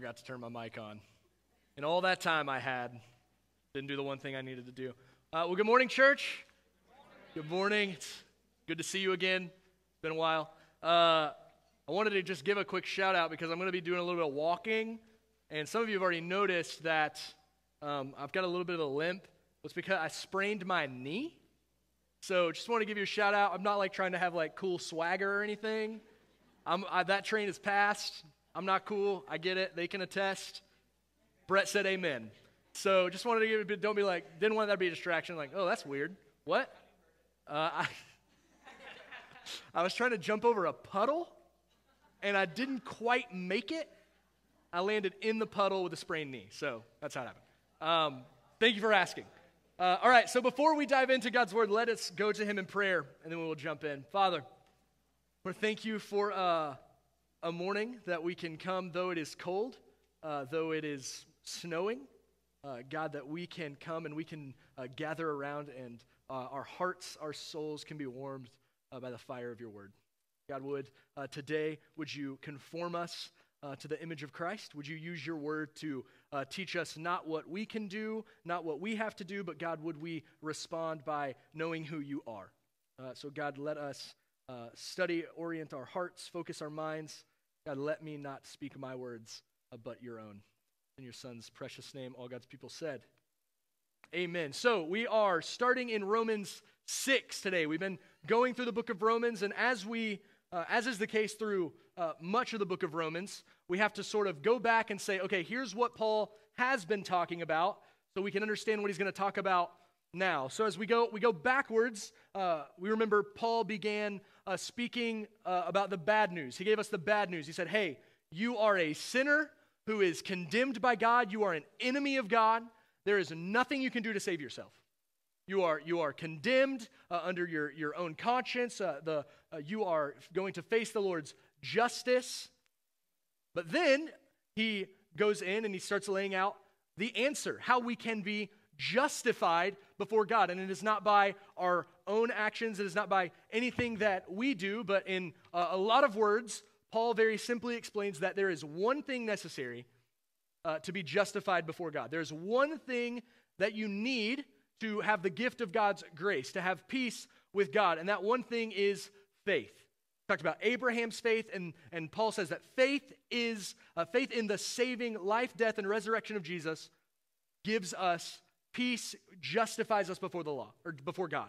forgot to turn my mic on. And all that time I had, didn't do the one thing I needed to do. Uh, well, good morning, church. Good morning. It's good to see you again. It's been a while. Uh, I wanted to just give a quick shout out because I'm going to be doing a little bit of walking. And some of you have already noticed that um, I've got a little bit of a limp. It's because I sprained my knee. So just want to give you a shout out. I'm not like trying to have like cool swagger or anything. I, that train is passed. I'm not cool. I get it. They can attest. Brett said amen. So just wanted to give a bit, don't be like, didn't want that to be a distraction. Like, oh, that's weird. What? Uh, I, I was trying to jump over a puddle and I didn't quite make it. I landed in the puddle with a sprained knee. So that's how it happened. Um, thank you for asking. Uh, all right, so before we dive into God's word, let us go to Him in prayer and then we will jump in. Father, we thank you for uh, a morning that we can come, though it is cold, uh, though it is snowing. Uh, God, that we can come and we can uh, gather around and uh, our hearts, our souls can be warmed by the fire of your word. God, would today, would you conform us to the image of Christ? Would you use your word to teach us not what we can do, not what we have to do, but God, would we respond by knowing who you are? so, God, let us uh, study, orient our hearts, focus our minds. God, let me not speak my words, uh, but your own. In your son's precious name, all God's people said. Amen. So we are starting in Romans 6 today. We've been going through the book of Romans, and as we, uh, as is the case through uh, much of the book of Romans, we have to sort of go back and say, okay, here's what Paul has been talking about, so we can understand what he's going to talk about now. So as we go, we go backwards. Uh, we remember Paul began uh, speaking uh, about the bad news. He gave us the bad news. He said, Hey, you are a sinner who is condemned by God. You are an enemy of God. There is nothing you can do to save yourself. You are, you are condemned uh, under your, your own conscience. Uh, the, uh, you are going to face the Lord's justice. But then he goes in and he starts laying out the answer how we can be justified before God. And it is not by our own actions, it is not by anything that we do, but in uh, a lot of words, Paul very simply explains that there is one thing necessary uh, to be justified before God. There's one thing that you need to have the gift of God's grace, to have peace with God. And that one thing is faith. We talked about Abraham's faith, and, and Paul says that faith is uh, faith in the saving life, death, and resurrection of Jesus gives us Peace justifies us before the law or before God.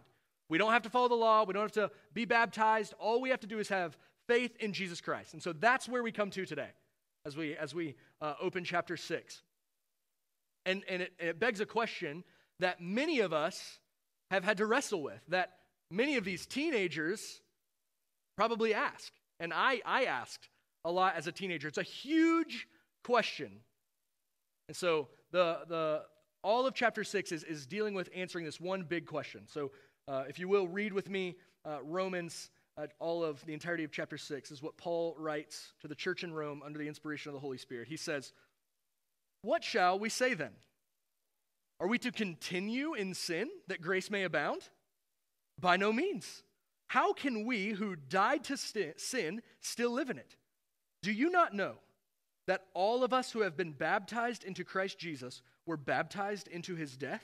We don't have to follow the law. We don't have to be baptized. All we have to do is have faith in Jesus Christ. And so that's where we come to today as we, as we uh, open chapter 6. And, and it, it begs a question that many of us have had to wrestle with, that many of these teenagers probably ask. And I, I asked a lot as a teenager. It's a huge question. And so the, the, all of chapter 6 is, is dealing with answering this one big question. So, uh, if you will, read with me uh, Romans, uh, all of the entirety of chapter 6 is what Paul writes to the church in Rome under the inspiration of the Holy Spirit. He says, What shall we say then? Are we to continue in sin that grace may abound? By no means. How can we who died to st- sin still live in it? Do you not know that all of us who have been baptized into Christ Jesus were baptized into his death?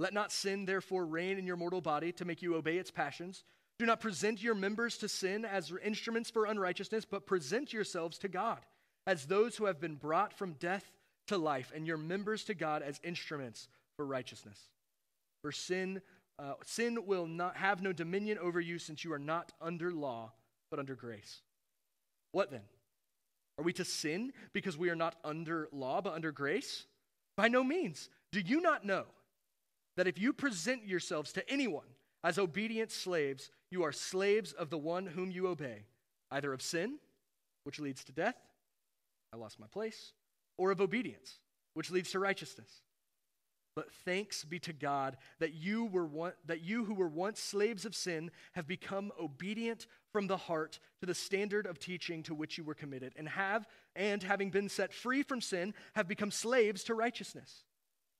Let not sin, therefore, reign in your mortal body to make you obey its passions. Do not present your members to sin as instruments for unrighteousness, but present yourselves to God as those who have been brought from death to life, and your members to God as instruments for righteousness. For sin, uh, sin will not have no dominion over you, since you are not under law, but under grace. What then? Are we to sin because we are not under law, but under grace? By no means. Do you not know that if you present yourselves to anyone as obedient slaves, you are slaves of the one whom you obey, either of sin, which leads to death, I lost my place, or of obedience, which leads to righteousness. But thanks be to God that you were one, that you who were once slaves of sin have become obedient from the heart to the standard of teaching to which you were committed and have and having been set free from sin have become slaves to righteousness.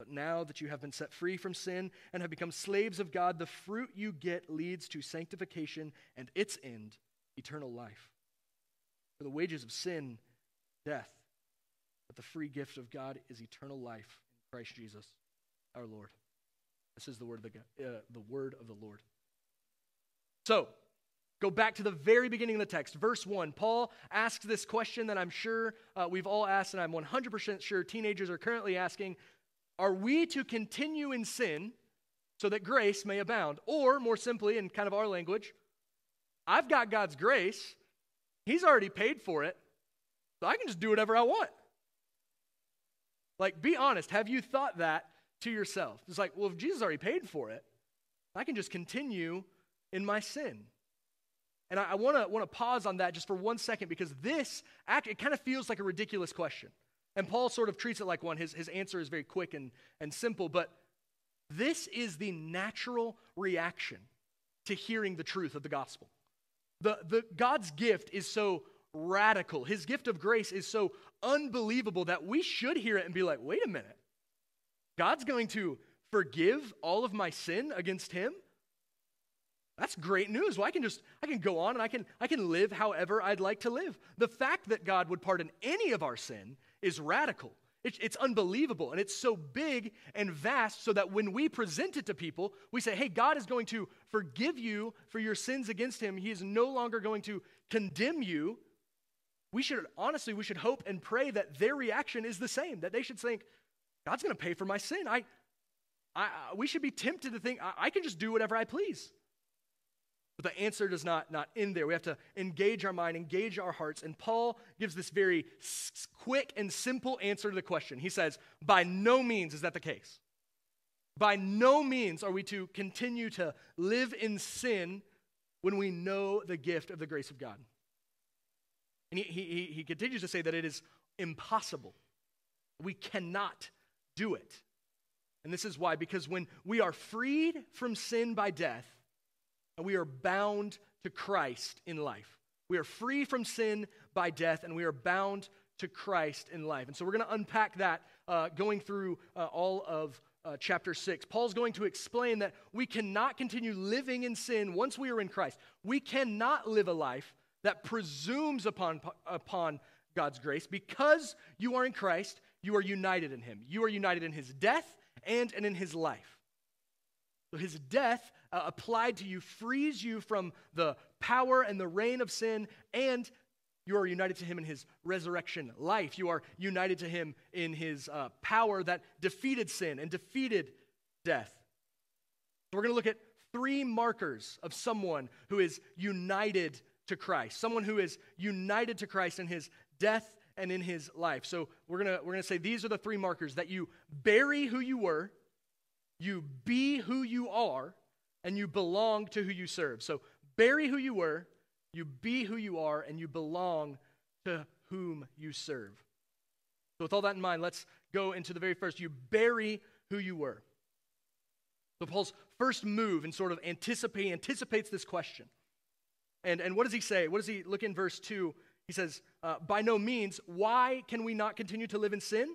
But now that you have been set free from sin and have become slaves of God, the fruit you get leads to sanctification and its end, eternal life. For the wages of sin, death. But the free gift of God is eternal life in Christ Jesus our Lord. This is the word of the, uh, the word of the Lord. So, go back to the very beginning of the text, verse 1. Paul asks this question that I'm sure uh, we've all asked, and I'm 100% sure teenagers are currently asking Are we to continue in sin so that grace may abound? Or, more simply, in kind of our language, I've got God's grace, He's already paid for it, so I can just do whatever I want. Like, be honest. Have you thought that to yourself. It's like, well, if Jesus already paid for it, I can just continue in my sin. And I, I want to pause on that just for one second because this act it kind of feels like a ridiculous question. And Paul sort of treats it like one. His, his answer is very quick and, and simple, but this is the natural reaction to hearing the truth of the gospel. The, the, God's gift is so radical. His gift of grace is so unbelievable that we should hear it and be like, wait a minute. God's going to forgive all of my sin against him? That's great news. Well, I can just I can go on and I can I can live however I'd like to live. The fact that God would pardon any of our sin is radical. It's, unbelievable and it's so big and vast so that when we present it to people, we say, hey, God is going to forgive you for your sins against him. He is no longer going to condemn you. We should honestly, we should hope and pray that their reaction is the same, that they should think, God's going to pay for my sin. I, I, we should be tempted to think, I, I can just do whatever I please. But the answer does not, not end there. We have to engage our mind, engage our hearts. And Paul gives this very quick and simple answer to the question. He says, By no means is that the case. By no means are we to continue to live in sin when we know the gift of the grace of God. And he, he, he continues to say that it is impossible. We cannot do it. And this is why, because when we are freed from sin by death, and we are bound to Christ in life. We are free from sin by death, and we are bound to Christ in life. And so we're going to unpack that uh, going through uh, all of uh, chapter 6. Paul's going to explain that we cannot continue living in sin once we are in Christ. We cannot live a life that presumes upon, upon God's grace because you are in Christ you are united in him. You are united in his death and, and in his life. His death uh, applied to you frees you from the power and the reign of sin, and you are united to him in his resurrection life. You are united to him in his uh, power that defeated sin and defeated death. So we're going to look at three markers of someone who is united to Christ, someone who is united to Christ in his death and in his life. So we're going to we're going to say these are the three markers that you bury who you were, you be who you are, and you belong to who you serve. So bury who you were, you be who you are, and you belong to whom you serve. So with all that in mind, let's go into the very first. You bury who you were. So Paul's first move and sort of anticipate anticipates this question. And, and what does he say? What does he look in verse 2? He says, uh, By no means, why can we not continue to live in sin?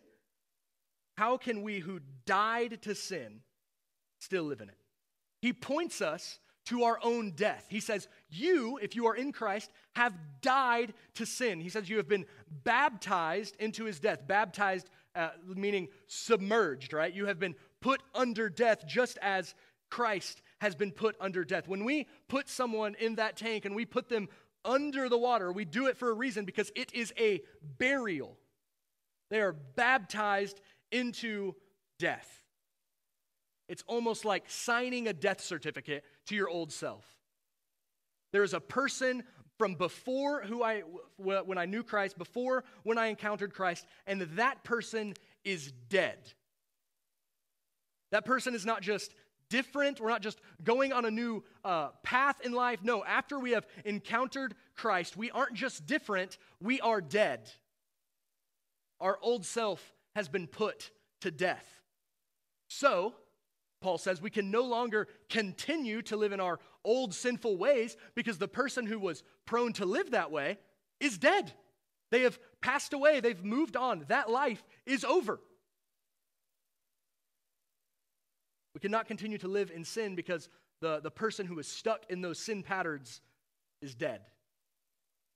How can we who died to sin still live in it. He points us to our own death. He says, You, if you are in Christ, have died to sin. He says, You have been baptized into his death. Baptized uh, meaning submerged, right? You have been put under death just as Christ has been put under death. When we put someone in that tank and we put them under the water, we do it for a reason because it is a burial. They are baptized into death. It's almost like signing a death certificate to your old self. There is a person from before who I when I knew Christ, before when I encountered Christ, and that person is dead. That person is not just different. We're not just going on a new uh, path in life. No, after we have encountered Christ, we aren't just different, we are dead. Our old self has been put to death. So, Paul says, we can no longer continue to live in our old sinful ways because the person who was prone to live that way is dead. They have passed away, they've moved on. That life is over. We cannot continue to live in sin because the, the person who is stuck in those sin patterns is dead.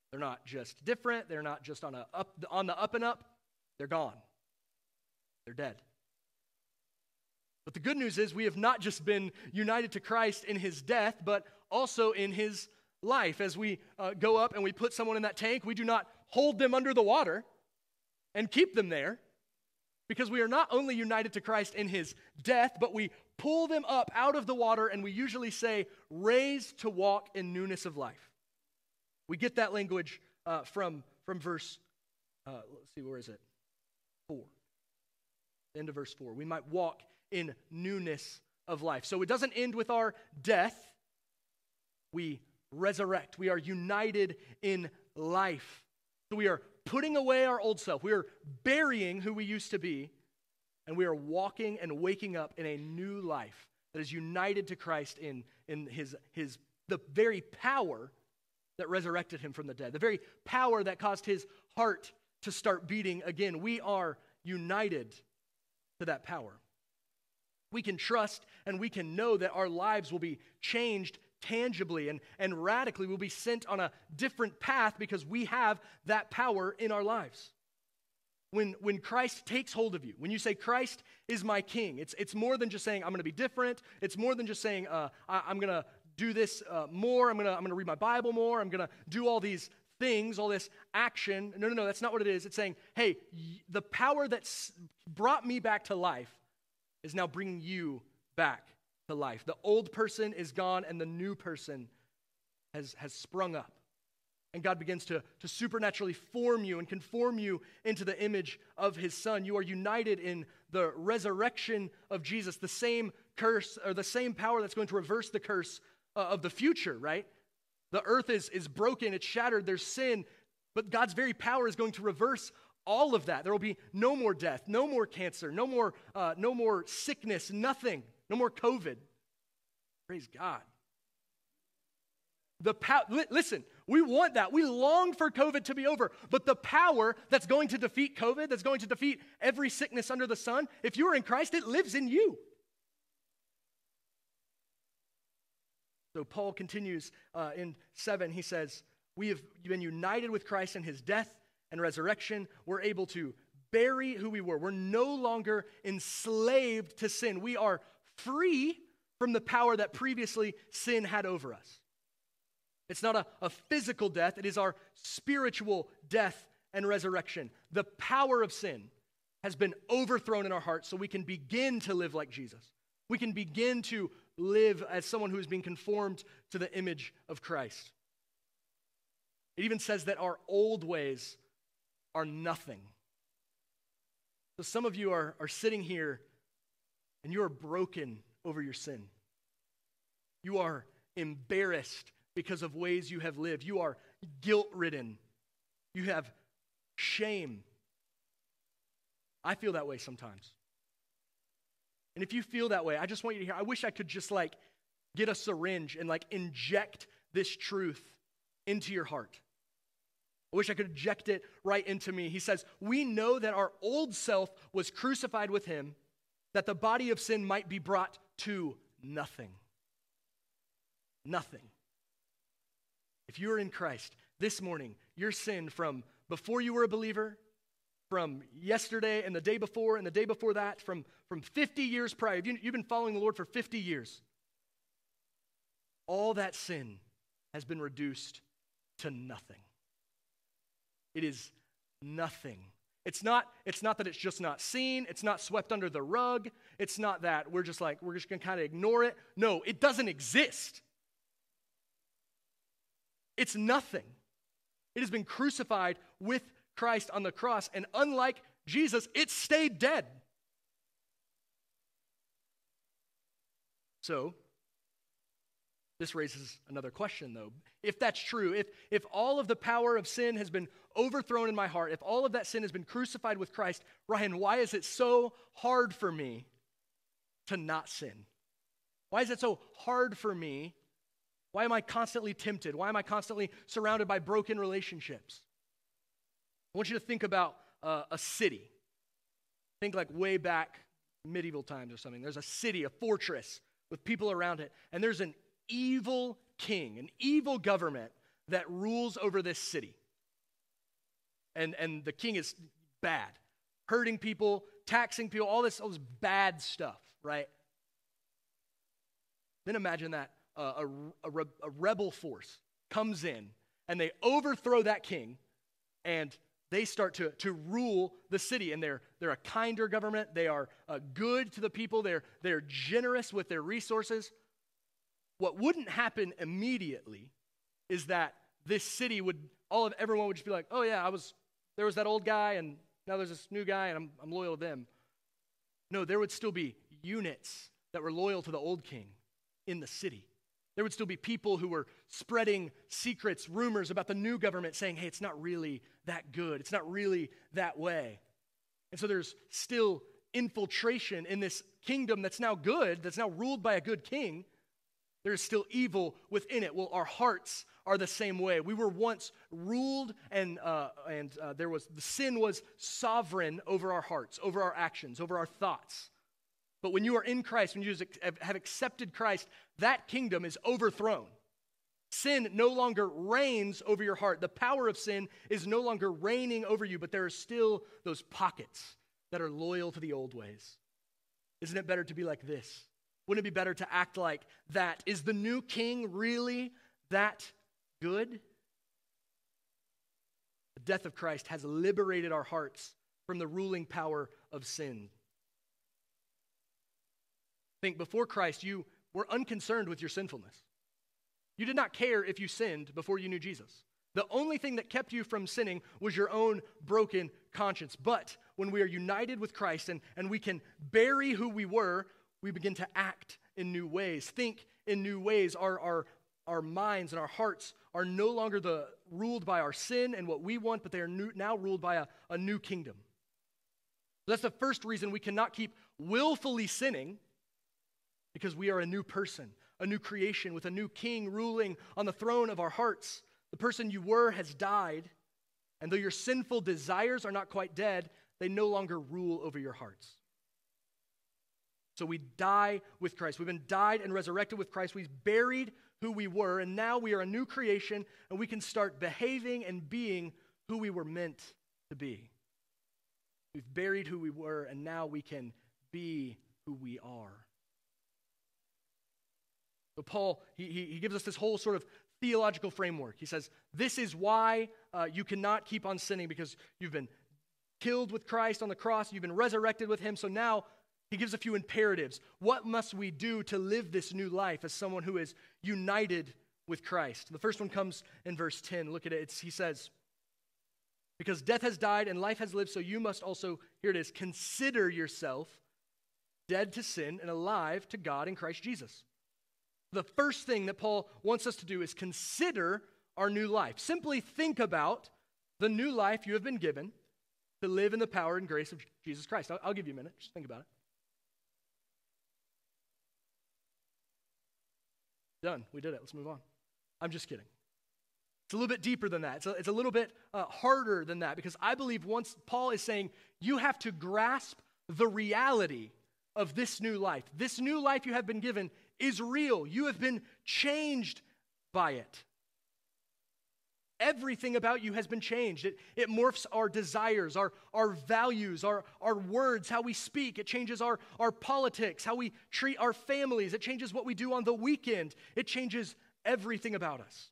They're not just different, they're not just on, a up, on the up and up, they're gone. They're dead. But the good news is we have not just been united to Christ in his death, but also in his life. As we uh, go up and we put someone in that tank, we do not hold them under the water and keep them there because we are not only united to Christ in his death, but we pull them up out of the water and we usually say, raised to walk in newness of life. We get that language uh, from, from verse, uh, let's see, where is it? Four. End of verse four. We might walk in newness of life. So it doesn't end with our death. We resurrect. We are united in life. So we are putting away our old self. We are burying who we used to be, and we are walking and waking up in a new life that is united to Christ in, in his, his, the very power that resurrected him from the dead, the very power that caused his heart to start beating again. We are united to that power. We can trust and we can know that our lives will be changed tangibly and, and radically. We'll be sent on a different path because we have that power in our lives. When, when Christ takes hold of you, when you say, Christ is my king, it's, it's more than just saying, I'm going to be different. It's more than just saying, uh, I, am going to do this uh, more. I'm going to I'm going to read my Bible more. I'm going to do all these things, all this action. No, no, no, that's not what it is. It's saying, hey, the power that brought me back to life is now bringing you back to life. The old person is gone and the new person has, has sprung up. And God begins to, to supernaturally form you and conform you into the image of his son. You are united in the resurrection of Jesus, the same curse or the same power that's going to reverse the curse uh, of the future, right? The earth is, is broken, it's shattered, there's sin, but God's very power is going to reverse all of that. There will be no more death, no more cancer, no more, uh, no more sickness, nothing, no more COVID. Praise God. The power, li- listen, we want that. We long for COVID to be over. But the power that's going to defeat COVID, that's going to defeat every sickness under the sun, if you are in Christ, it lives in you. So Paul continues uh, in 7. He says, We have been united with Christ in his death and resurrection. We're able to bury who we were. We're no longer enslaved to sin. We are free from the power that previously sin had over us. It's not a, a physical death, it is our spiritual death and resurrection. The power of sin has been overthrown in our hearts so we can begin to live like Jesus. We can begin to live as someone who is being conformed to the image of Christ. It even says that our old ways are nothing. So some of you are, are sitting here and you are broken over your sin. You are embarrassed because of ways you have lived. You are guilt ridden. You have shame. I feel that way sometimes. And if you feel that way, I just want you to hear I wish I could just like get a syringe and like inject this truth into your heart. I wish I could eject it right into me. He says, We know that our old self was crucified with him, that the body of sin might be brought to nothing. Nothing. If you are in Christ this morning, your sin from before you were a believer, from yesterday and the day before and the day before that, from, from 50 years prior, you, you've been following the Lord for 50 years, all that sin has been reduced to nothing. It is nothing. It's not, it's not that it's just not seen, it's not swept under the rug, it's not that we're just like, we're just gonna kind of ignore it. No, it doesn't exist. It's nothing. It has been crucified with Christ on the cross, and unlike Jesus, it stayed dead. So, this raises another question, though. If that's true, if, if all of the power of sin has been overthrown in my heart, if all of that sin has been crucified with Christ, Ryan, why is it so hard for me to not sin? Why is it so hard for me? Why am I constantly tempted? Why am I constantly surrounded by broken relationships? I want you to think about uh, a city. Think like way back medieval times or something. There's a city, a fortress with people around it, and there's an evil king, an evil government that rules over this city. And, and the king is bad, hurting people, taxing people, all this, all this bad stuff, right? Then imagine that uh, a, a, a rebel force comes in and they overthrow that king and they start to, to rule the city. And they're, they're a kinder government. They are uh, good to the people. They're, they're generous with their resources. What wouldn't happen immediately is that this city would, all of everyone would just be like, oh yeah, I was, there was that old guy and now there's this new guy and I'm, I'm loyal to them. No, there would still be units that were loyal to the old king in the city. There would still be people who were spreading secrets, rumors about the new government saying, hey, it's not really that good. It's not really that way. And so there's still infiltration in this kingdom that's now good, that's now ruled by a good king, there is still evil within it. Well, our hearts are the same way. We were once ruled, and, uh, and uh, there was the sin was sovereign over our hearts, over our actions, over our thoughts. But when you are in Christ, when you have accepted Christ, that kingdom is overthrown. Sin no longer reigns over your heart. The power of sin is no longer reigning over you, but there are still those pockets that are loyal to the old ways. Isn't it better to be like this? Wouldn't it be better to act like that? Is the new king really that good? The death of Christ has liberated our hearts from the ruling power of sin. Think before Christ, you were unconcerned with your sinfulness. You did not care if you sinned before you knew Jesus. The only thing that kept you from sinning was your own broken conscience. But when we are united with Christ and, and we can bury who we were, we begin to act in new ways, think in new ways. Our, our, our minds and our hearts are no longer the, ruled by our sin and what we want, but they are new, now ruled by a, a new kingdom. That's the first reason we cannot keep willfully sinning because we are a new person, a new creation with a new king ruling on the throne of our hearts. The person you were has died, and though your sinful desires are not quite dead, they no longer rule over your hearts. So we die with Christ. We've been died and resurrected with Christ. We've buried who we were, and now we are a new creation, and we can start behaving and being who we were meant to be. We've buried who we were, and now we can be who we are. So, Paul, he, he gives us this whole sort of theological framework. He says, This is why uh, you cannot keep on sinning because you've been killed with Christ on the cross, you've been resurrected with him. So now he gives a few imperatives. What must we do to live this new life as someone who is united with Christ? The first one comes in verse 10. Look at it. It's, he says, Because death has died and life has lived, so you must also, here it is, consider yourself dead to sin and alive to God in Christ Jesus. The first thing that Paul wants us to do is consider our new life. Simply think about the new life you have been given to live in the power and grace of Jesus Christ. I'll, I'll give you a minute. Just think about it. Done. We did it. Let's move on. I'm just kidding. It's a little bit deeper than that. It's a, it's a little bit uh, harder than that because I believe once Paul is saying you have to grasp the reality of this new life. This new life you have been given is real. You have been changed by it. Everything about you has been changed. It, it morphs our desires, our, our values, our, our words, how we speak. It changes our, our politics, how we treat our families. It changes what we do on the weekend. It changes everything about us.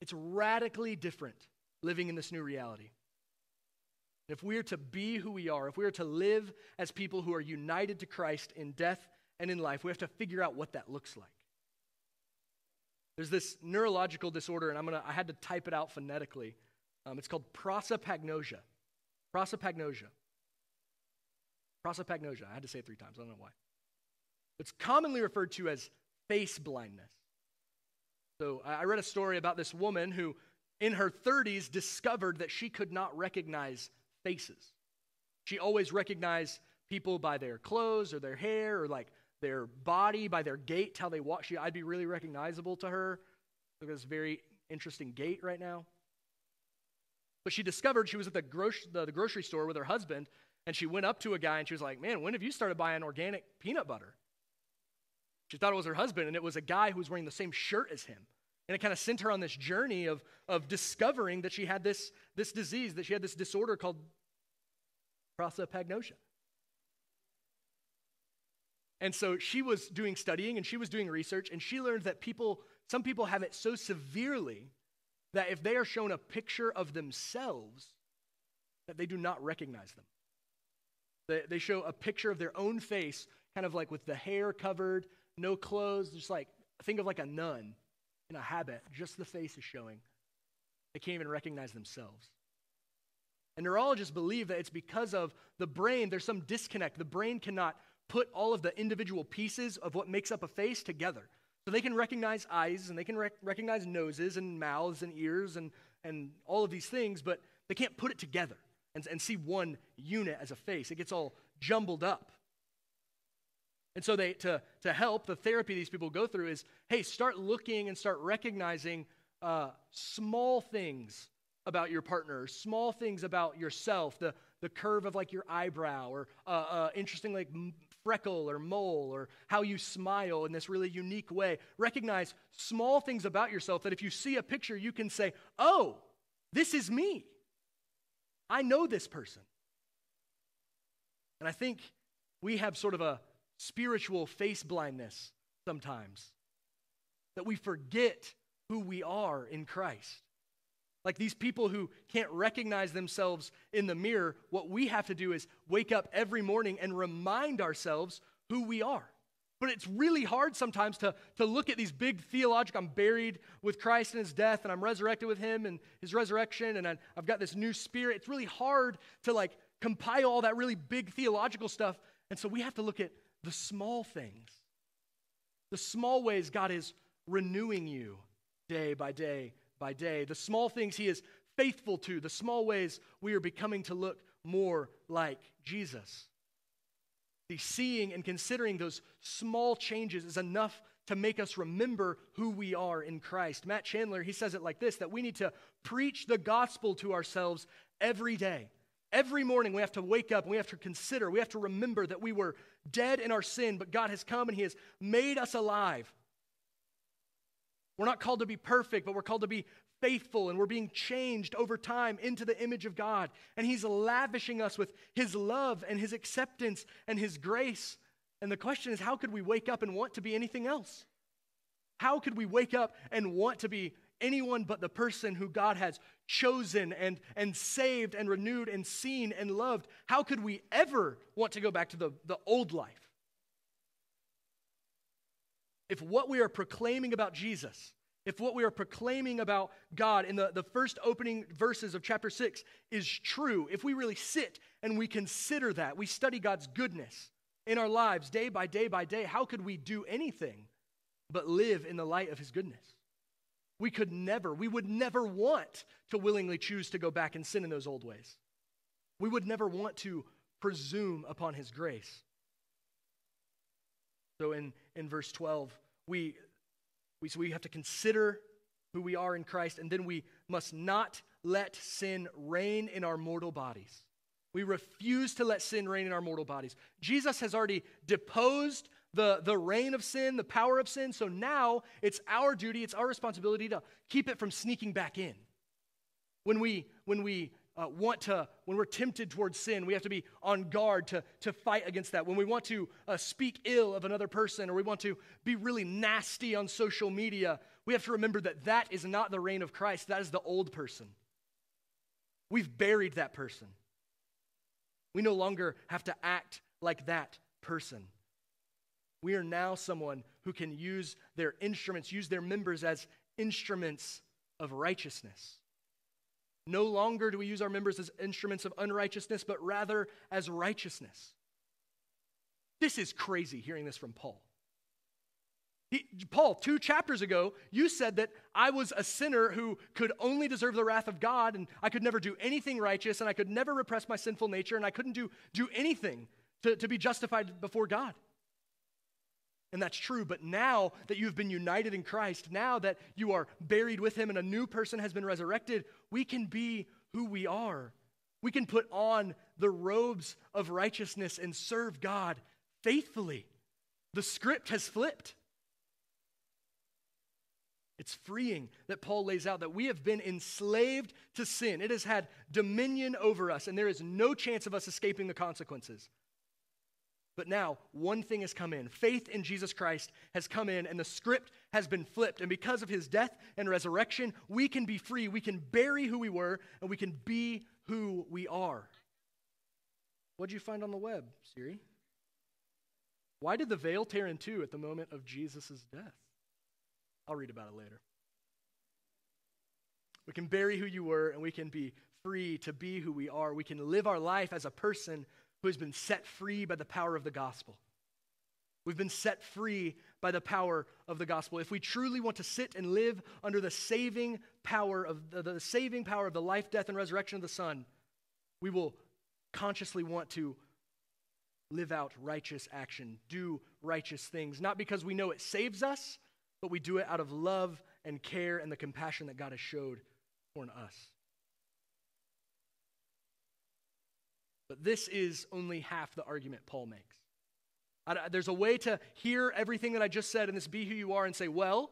It's radically different living in this new reality. If we are to be who we are, if we are to live as people who are united to Christ in death and in life, we have to figure out what that looks like. There's this neurological disorder, and I'm gonna, I had to type it out phonetically. Um, it's called prosopagnosia. Prosopagnosia. Prosopagnosia. I had to say it three times. I don't know why. It's commonly referred to as face blindness. So I read a story about this woman who, in her 30s, discovered that she could not recognize faces. She always recognized people by their clothes or their hair or like their body, by their gait, how they walk. She, I'd be really recognizable to her. Look at this very interesting gait right now. But she discovered she was at the, gro- the, the grocery store with her husband, and she went up to a guy and she was like, Man, when have you started buying organic peanut butter? She thought it was her husband, and it was a guy who was wearing the same shirt as him. And it kind of sent her on this journey of, of discovering that she had this, this disease, that she had this disorder called prosopagnosia. And so she was doing studying and she was doing research, and she learned that people, some people have it so severely that if they are shown a picture of themselves, that they do not recognize them. They, they show a picture of their own face, kind of like with the hair covered, no clothes, just like, think of like a nun in a habit, just the face is showing. They can't even recognize themselves. And neurologists believe that it's because of the brain, there's some disconnect. The brain cannot put all of the individual pieces of what makes up a face together. So they can recognize eyes and they can rec- recognize noses and mouths and ears and, and all of these things, but they can't put it together and, and see one unit as a face. It gets all jumbled up. And so they to, to help, the therapy these people go through is, hey, start looking and start recognizing uh, small things about your partner, small things about yourself, the, the curve of like your eyebrow, or uh, uh, interesting like freckle or mole, or how you smile in this really unique way. Recognize small things about yourself that if you see a picture, you can say, oh, this is me. I know this person. And I think we have sort of a spiritual face blindness sometimes, that we forget who we are in Christ. Like these people who can't recognize themselves in the mirror, what we have to do is wake up every morning and remind ourselves who we are. But it's really hard sometimes to, to look at these big theological, I'm buried with Christ in his death and I'm resurrected with him and his resurrection and I, I've got this new spirit. It's really hard to like compile all that really big theological stuff. And so we have to look at the small things, the small ways God is renewing you day by day by day, the small things He is faithful to, the small ways we are becoming to look more like Jesus. The seeing and considering those small changes is enough to make us remember who we are in Christ. Matt Chandler, he says it like this that we need to preach the gospel to ourselves every day. Every morning we have to wake up and we have to consider, we have to remember that we were dead in our sin, but God has come and He has made us alive. We're not called to be perfect, but we're called to be faithful, and we're being changed over time into the image of God. And He's lavishing us with His love and His acceptance and His grace. And the question is, how could we wake up and want to be anything else? How could we wake up and want to be anyone but the person who God has chosen and, and saved and renewed and seen and loved, how could we ever want to go back to the, the old life? If what we are proclaiming about Jesus, if what we are proclaiming about God in the, the first opening verses of chapter 6 is true, if we really sit and we consider that, we study God's goodness in our lives day by day by day, how could we do anything but live in the light of His goodness? We could never, we would never want to willingly choose to go back and sin in those old ways. We would never want to presume upon his grace. So in, in verse 12, we, we, so we have to consider who we are in Christ, and then we must not let sin reign in our mortal bodies. We refuse to let sin reign in our mortal bodies. Jesus has already deposed the, the reign of sin, the power of sin. So now it's our duty, it's our responsibility to keep it from sneaking back in. When we, when we uh, want to, when we're tempted towards sin, we have to be on guard to, to fight against that. When we want to uh, speak ill of another person or we want to be really nasty on social media, we have to remember that that is not the reign of Christ. That is the old person. We've buried that person. We no longer have to act like that person. We are now someone who can use their instruments, use their members as instruments of righteousness. No longer do we use our members as instruments of unrighteousness, but rather as righteousness. This is crazy hearing this from Paul. He, Paul, two chapters ago, you said that I was a sinner who could only deserve the wrath of God, and I could never do anything righteous, and I could never repress my sinful nature, and I couldn't do, do anything to, to be justified before God. And that's true, but now that you've been united in Christ, now that you are buried with Him and a new person has been resurrected, we can be who we are. We can put on the robes of righteousness and serve God faithfully. The script has flipped. It's freeing that Paul lays out that we have been enslaved to sin. It has had dominion over us, and there is no chance of us escaping the consequences. But now, one thing has come in. Faith in Jesus Christ has come in, and the script has been flipped. And because of his death and resurrection, we can be free. We can bury who we were, and we can be who we are. What'd you find on the web, Siri? Why did the veil tear in two at the moment of Jesus' death? I'll read about it later. We can bury who you were and we can be free to be who we are. We can live our life as a person who has been set free by the power of the gospel. We've been set free by the power of the gospel. If we truly want to sit and live under the saving power of the, the saving power of the life, death, and resurrection of the Son, we will consciously want to live out righteous action, do righteous things, not because we know it saves us, but we do it out of love and care and the compassion that God has showed for us. But this is only half the argument Paul makes. I, there's a way to hear everything that I just said and this be who you are and say, well,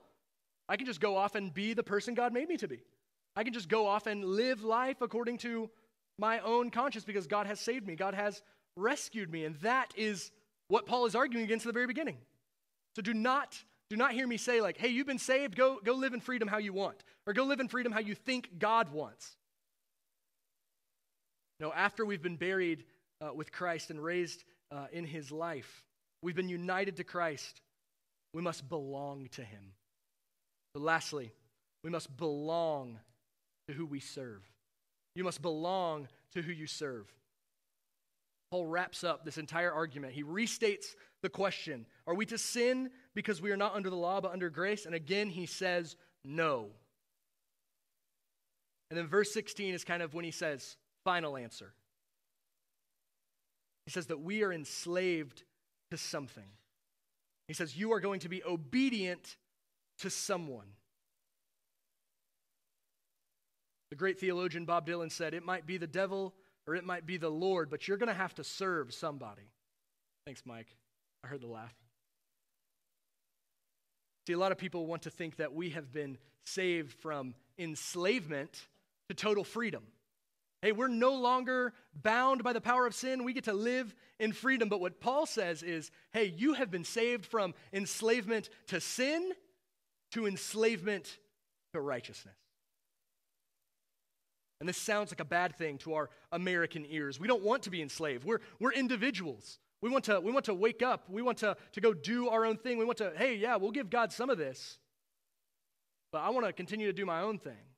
I can just go off and be the person God made me to be. I can just go off and live life according to my own conscience because God has saved me. God has rescued me. And that is what Paul is arguing against at the very beginning. So do not do not hear me say, like, hey, you've been saved, go, go live in freedom how you want, or go live in freedom how you think God wants. No, after we've been buried uh, with Christ and raised uh, in his life, we've been united to Christ, we must belong to him. But lastly, we must belong to who we serve. You must belong to who you serve. Paul wraps up this entire argument. He restates the question Are we to sin because we are not under the law but under grace? And again, he says, No. And then verse 16 is kind of when he says, Final answer. He says that we are enslaved to something. He says, You are going to be obedient to someone. The great theologian Bob Dylan said, It might be the devil or it might be the Lord, but you're going to have to serve somebody. Thanks, Mike. I heard the laugh. See, a lot of people want to think that we have been saved from enslavement to total freedom. Hey, we're no longer bound by the power of sin. We get to live in freedom. But what Paul says is hey, you have been saved from enslavement to sin to enslavement to righteousness. And this sounds like a bad thing to our American ears. We don't want to be enslaved, we're, we're individuals. We want to, we want to wake up. We want to, to go do our own thing. We want to, hey, yeah, we'll give God some of this, but I want to continue to do my own thing.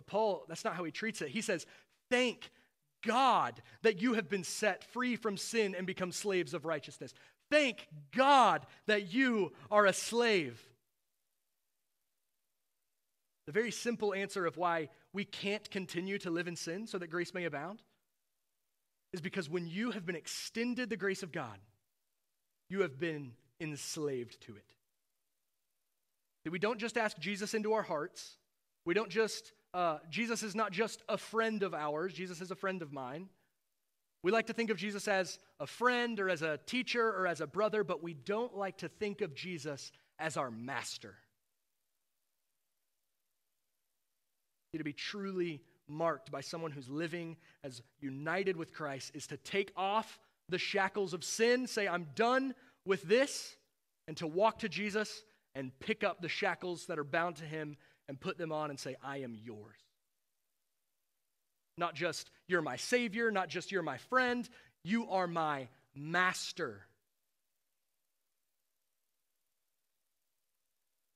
But Paul, that's not how he treats it. He says, thank God that you have been set free from sin and become slaves of righteousness. Thank God that you are a slave. The very simple answer of why we can't continue to live in sin so that grace may abound is because when you have been extended the grace of God, you have been enslaved to it. That we don't just ask Jesus into our hearts, we don't just uh, Jesus is not just a friend of ours, Jesus is a friend of mine. We like to think of Jesus as a friend or as a teacher or as a brother, but we don't like to think of Jesus as our master. To be truly marked by someone who's living as united with Christ is to take off the shackles of sin, say, I'm done with this, and to walk to Jesus and pick up the shackles that are bound to him and put them on and say, I am yours. Not just you're my Savior, not just you're my friend, you are my master.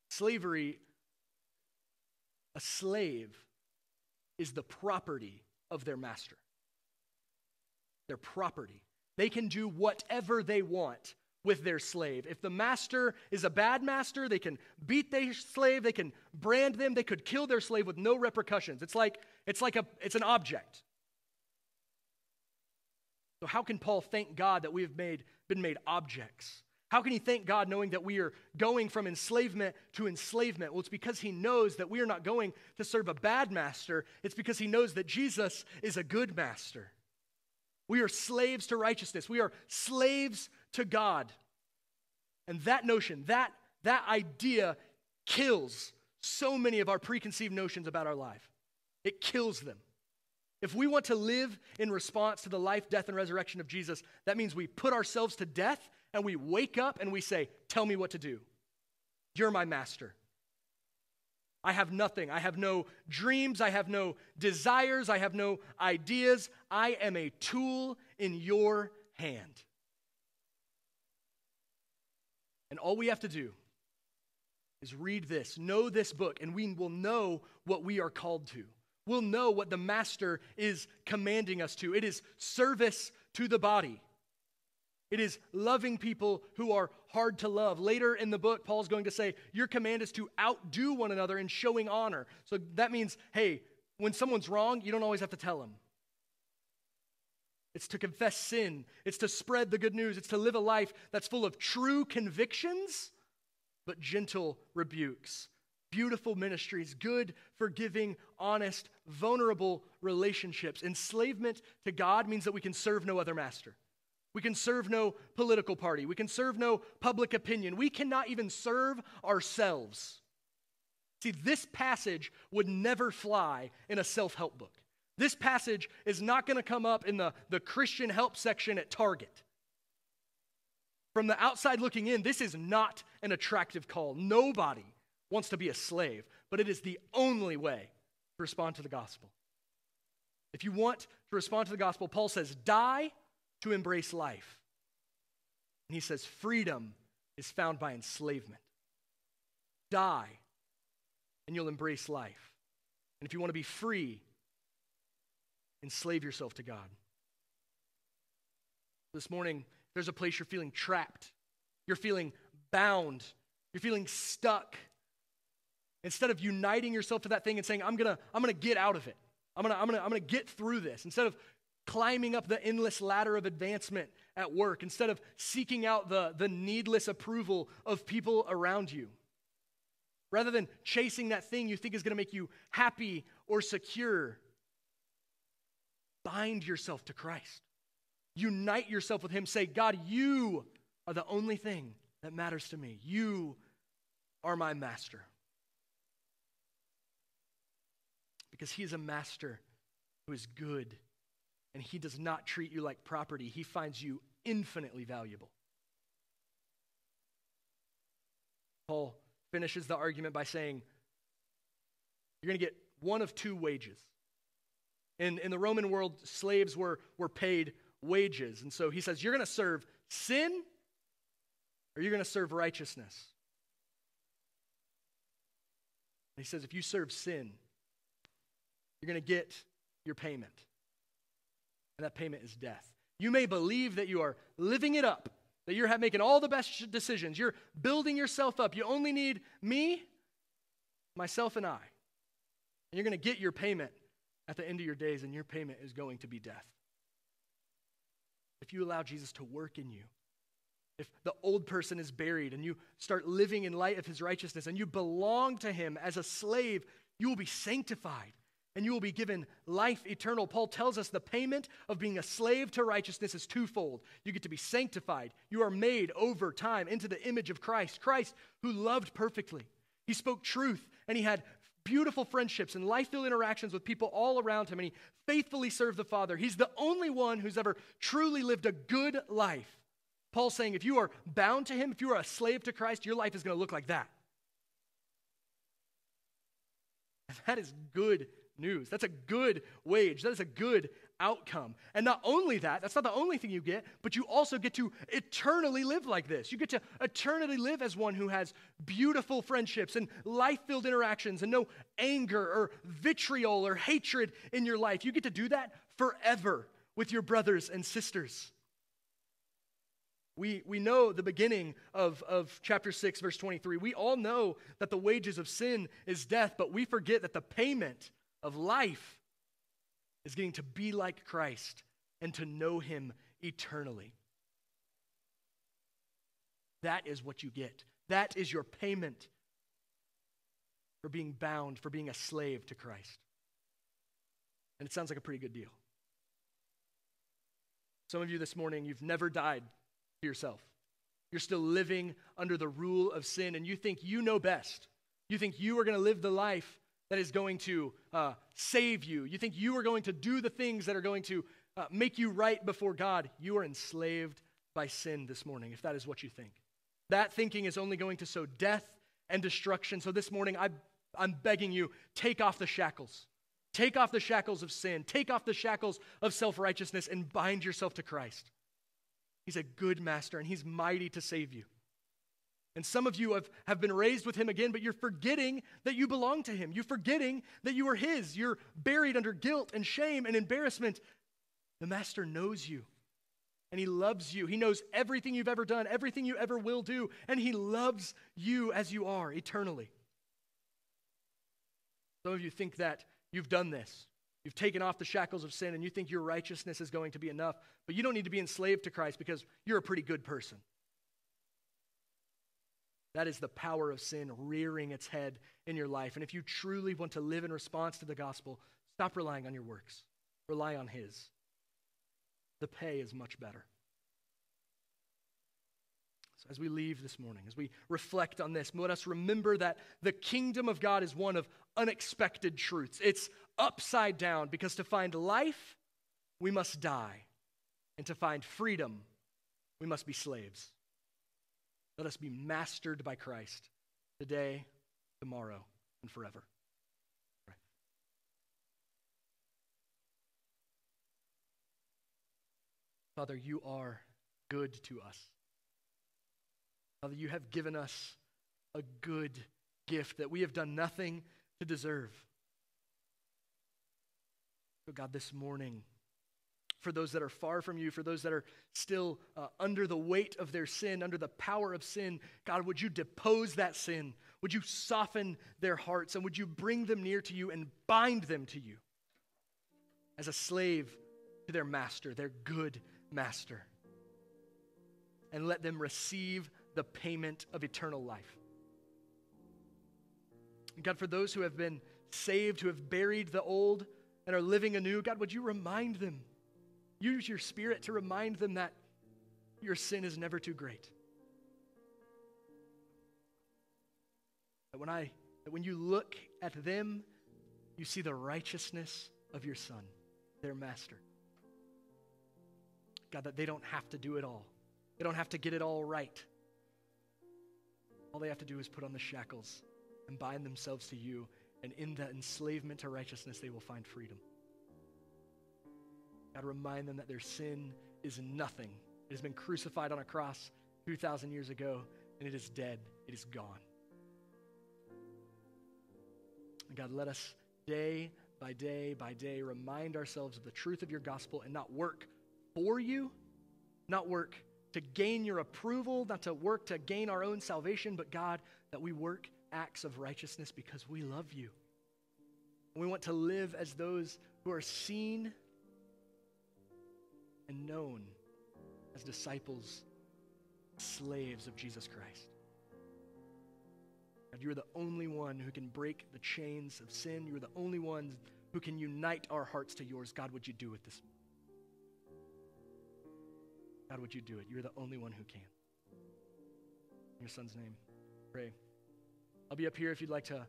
Slavery, a slave, is the property of their master. Their property. They can do whatever they want with their slave. If the master is a bad master, they can beat their slave, they can brand them, they could kill their slave with no repercussions. It's like it's like a it's an object. So how can Paul thank God that we have made been made objects? How can he thank God knowing that we are going from enslavement to enslavement? Well, it's because he knows that we are not going to serve a bad master. It's because he knows that Jesus is a good master. We are slaves to righteousness. We are slaves to God. And that notion, that, that idea kills so many of our preconceived notions about our life. It kills them. If we want to live in response to the life, death, and resurrection of Jesus, that means we put ourselves to death and we wake up and we say, Tell me what to do. You're my master. I have nothing. I have no dreams. I have no desires. I have no ideas. I am a tool in your hand. And all we have to do is read this, know this book, and we will know what we are called to. We'll know what the Master is commanding us to. It is service to the body. It is loving people who are hard to love. Later in the book, Paul's going to say, Your command is to outdo one another in showing honor. So that means, hey, when someone's wrong, you don't always have to tell them. It's to confess sin, it's to spread the good news, it's to live a life that's full of true convictions, but gentle rebukes. Beautiful ministries, good, forgiving, honest, vulnerable relationships. Enslavement to God means that we can serve no other master. We can serve no political party. We can serve no public opinion. We cannot even serve ourselves. See, this passage would never fly in a self help book. This passage is not going to come up in the, the Christian help section at Target. From the outside looking in, this is not an attractive call. Nobody wants to be a slave, but it is the only way to respond to the gospel. If you want to respond to the gospel, Paul says, die to embrace life. And he says, freedom is found by enslavement. Die, and you'll embrace life. And if you want to be free, enslave yourself to God. This morning, there's a place you're feeling trapped, you're feeling bound, you're feeling stuck. Instead of uniting yourself to that thing and saying, I'm gonna, I'm gonna get out of it. I'm gonna, I'm gonna, I'm gonna get through this. Instead of climbing up the endless ladder of advancement at work, instead of seeking out the, the needless approval of people around you. Rather than chasing that thing you think is gonna make you happy or secure, bind yourself to Christ. Unite yourself with Him. Say, God, you are the only thing that matters to me. You are my master. Because He is a master who is good and He does not treat you like property, He finds you infinitely valuable. Paul finishes the argument by saying, You're going to get one of two wages. In, in the Roman world, slaves were, were paid wages. And so he says, You're going to serve sin or you're going to serve righteousness. And he says, If you serve sin, you're going to get your payment. And that payment is death. You may believe that you are living it up, that you're making all the best decisions, you're building yourself up. You only need me, myself, and I. And you're going to get your payment at the end of your days, and your payment is going to be death. If you allow Jesus to work in you, if the old person is buried and you start living in light of his righteousness and you belong to him as a slave, you will be sanctified. And you will be given life eternal. Paul tells us the payment of being a slave to righteousness is twofold. You get to be sanctified, you are made over time into the image of Christ. Christ, who loved perfectly, he spoke truth, and he had beautiful friendships and life filled interactions with people all around him, and he faithfully served the Father. He's the only one who's ever truly lived a good life. Paul's saying if you are bound to him, if you are a slave to Christ, your life is going to look like that. That is good news. That's a good wage. That is a good outcome. And not only that, that's not the only thing you get, but you also get to eternally live like this. You get to eternally live as one who has beautiful friendships and life filled interactions and no anger or vitriol or hatred in your life. You get to do that forever with your brothers and sisters. We, we know the beginning of, of chapter 6, verse 23. We all know that the wages of sin is death, but we forget that the payment of life is getting to be like Christ and to know him eternally. That is what you get. That is your payment for being bound, for being a slave to Christ. And it sounds like a pretty good deal. Some of you this morning, you've never died to yourself. You're still living under the rule of sin, and you think you know best. You think you are going to live the life that is going to uh, save you. You think you are going to do the things that are going to uh, make you right before God. You are enslaved by sin this morning, if that is what you think. That thinking is only going to sow death and destruction. So this morning, I, I'm begging you, take off the shackles. Take off the shackles of sin. Take off the shackles of self righteousness and bind yourself to Christ. He's a good master and he's mighty to save you. And some of you have, have been raised with him again, but you're forgetting that you belong to him. You're forgetting that you are his. You're buried under guilt and shame and embarrassment. The master knows you and he loves you. He knows everything you've ever done, everything you ever will do, and he loves you as you are eternally. Some of you think that you've done this. You've taken off the shackles of sin and you think your righteousness is going to be enough, but you don't need to be enslaved to Christ because you're a pretty good person. That is the power of sin rearing its head in your life. And if you truly want to live in response to the gospel, stop relying on your works, rely on His. The pay is much better. So, as we leave this morning, as we reflect on this, let us remember that the kingdom of God is one of unexpected truths. It's upside down because to find life, we must die. And to find freedom, we must be slaves. Let us be mastered by Christ today, tomorrow, and forever. Father, you are good to us. Father, you have given us a good gift that we have done nothing to deserve. So, God, this morning, for those that are far from you, for those that are still uh, under the weight of their sin, under the power of sin. God, would you depose that sin? Would you soften their hearts? And would you bring them near to you and bind them to you as a slave to their master, their good master? And let them receive the payment of eternal life. God, for those who have been saved, who have buried the old and are living anew, God, would you remind them? Use your spirit to remind them that your sin is never too great. That when I that when you look at them, you see the righteousness of your son, their master. God, that they don't have to do it all. They don't have to get it all right. All they have to do is put on the shackles and bind themselves to you, and in that enslavement to righteousness, they will find freedom. God, remind them that their sin is nothing. It has been crucified on a cross 2,000 years ago, and it is dead. It is gone. And God, let us day by day by day remind ourselves of the truth of your gospel and not work for you, not work to gain your approval, not to work to gain our own salvation, but God, that we work acts of righteousness because we love you. We want to live as those who are seen and known as disciples, slaves of Jesus Christ. God, you're the only one who can break the chains of sin. You're the only one who can unite our hearts to yours. God, would you do it this? God, would you do it? You're the only one who can. In your son's name, pray. I'll be up here if you'd like to,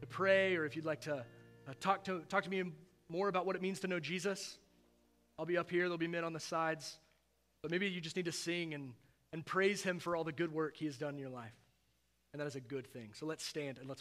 to pray or if you'd like to uh, talk, to talk to me more about what it means to know Jesus. I'll be up here. There'll be men on the sides. But maybe you just need to sing and, and praise him for all the good work he has done in your life. And that is a good thing. So let's stand and let's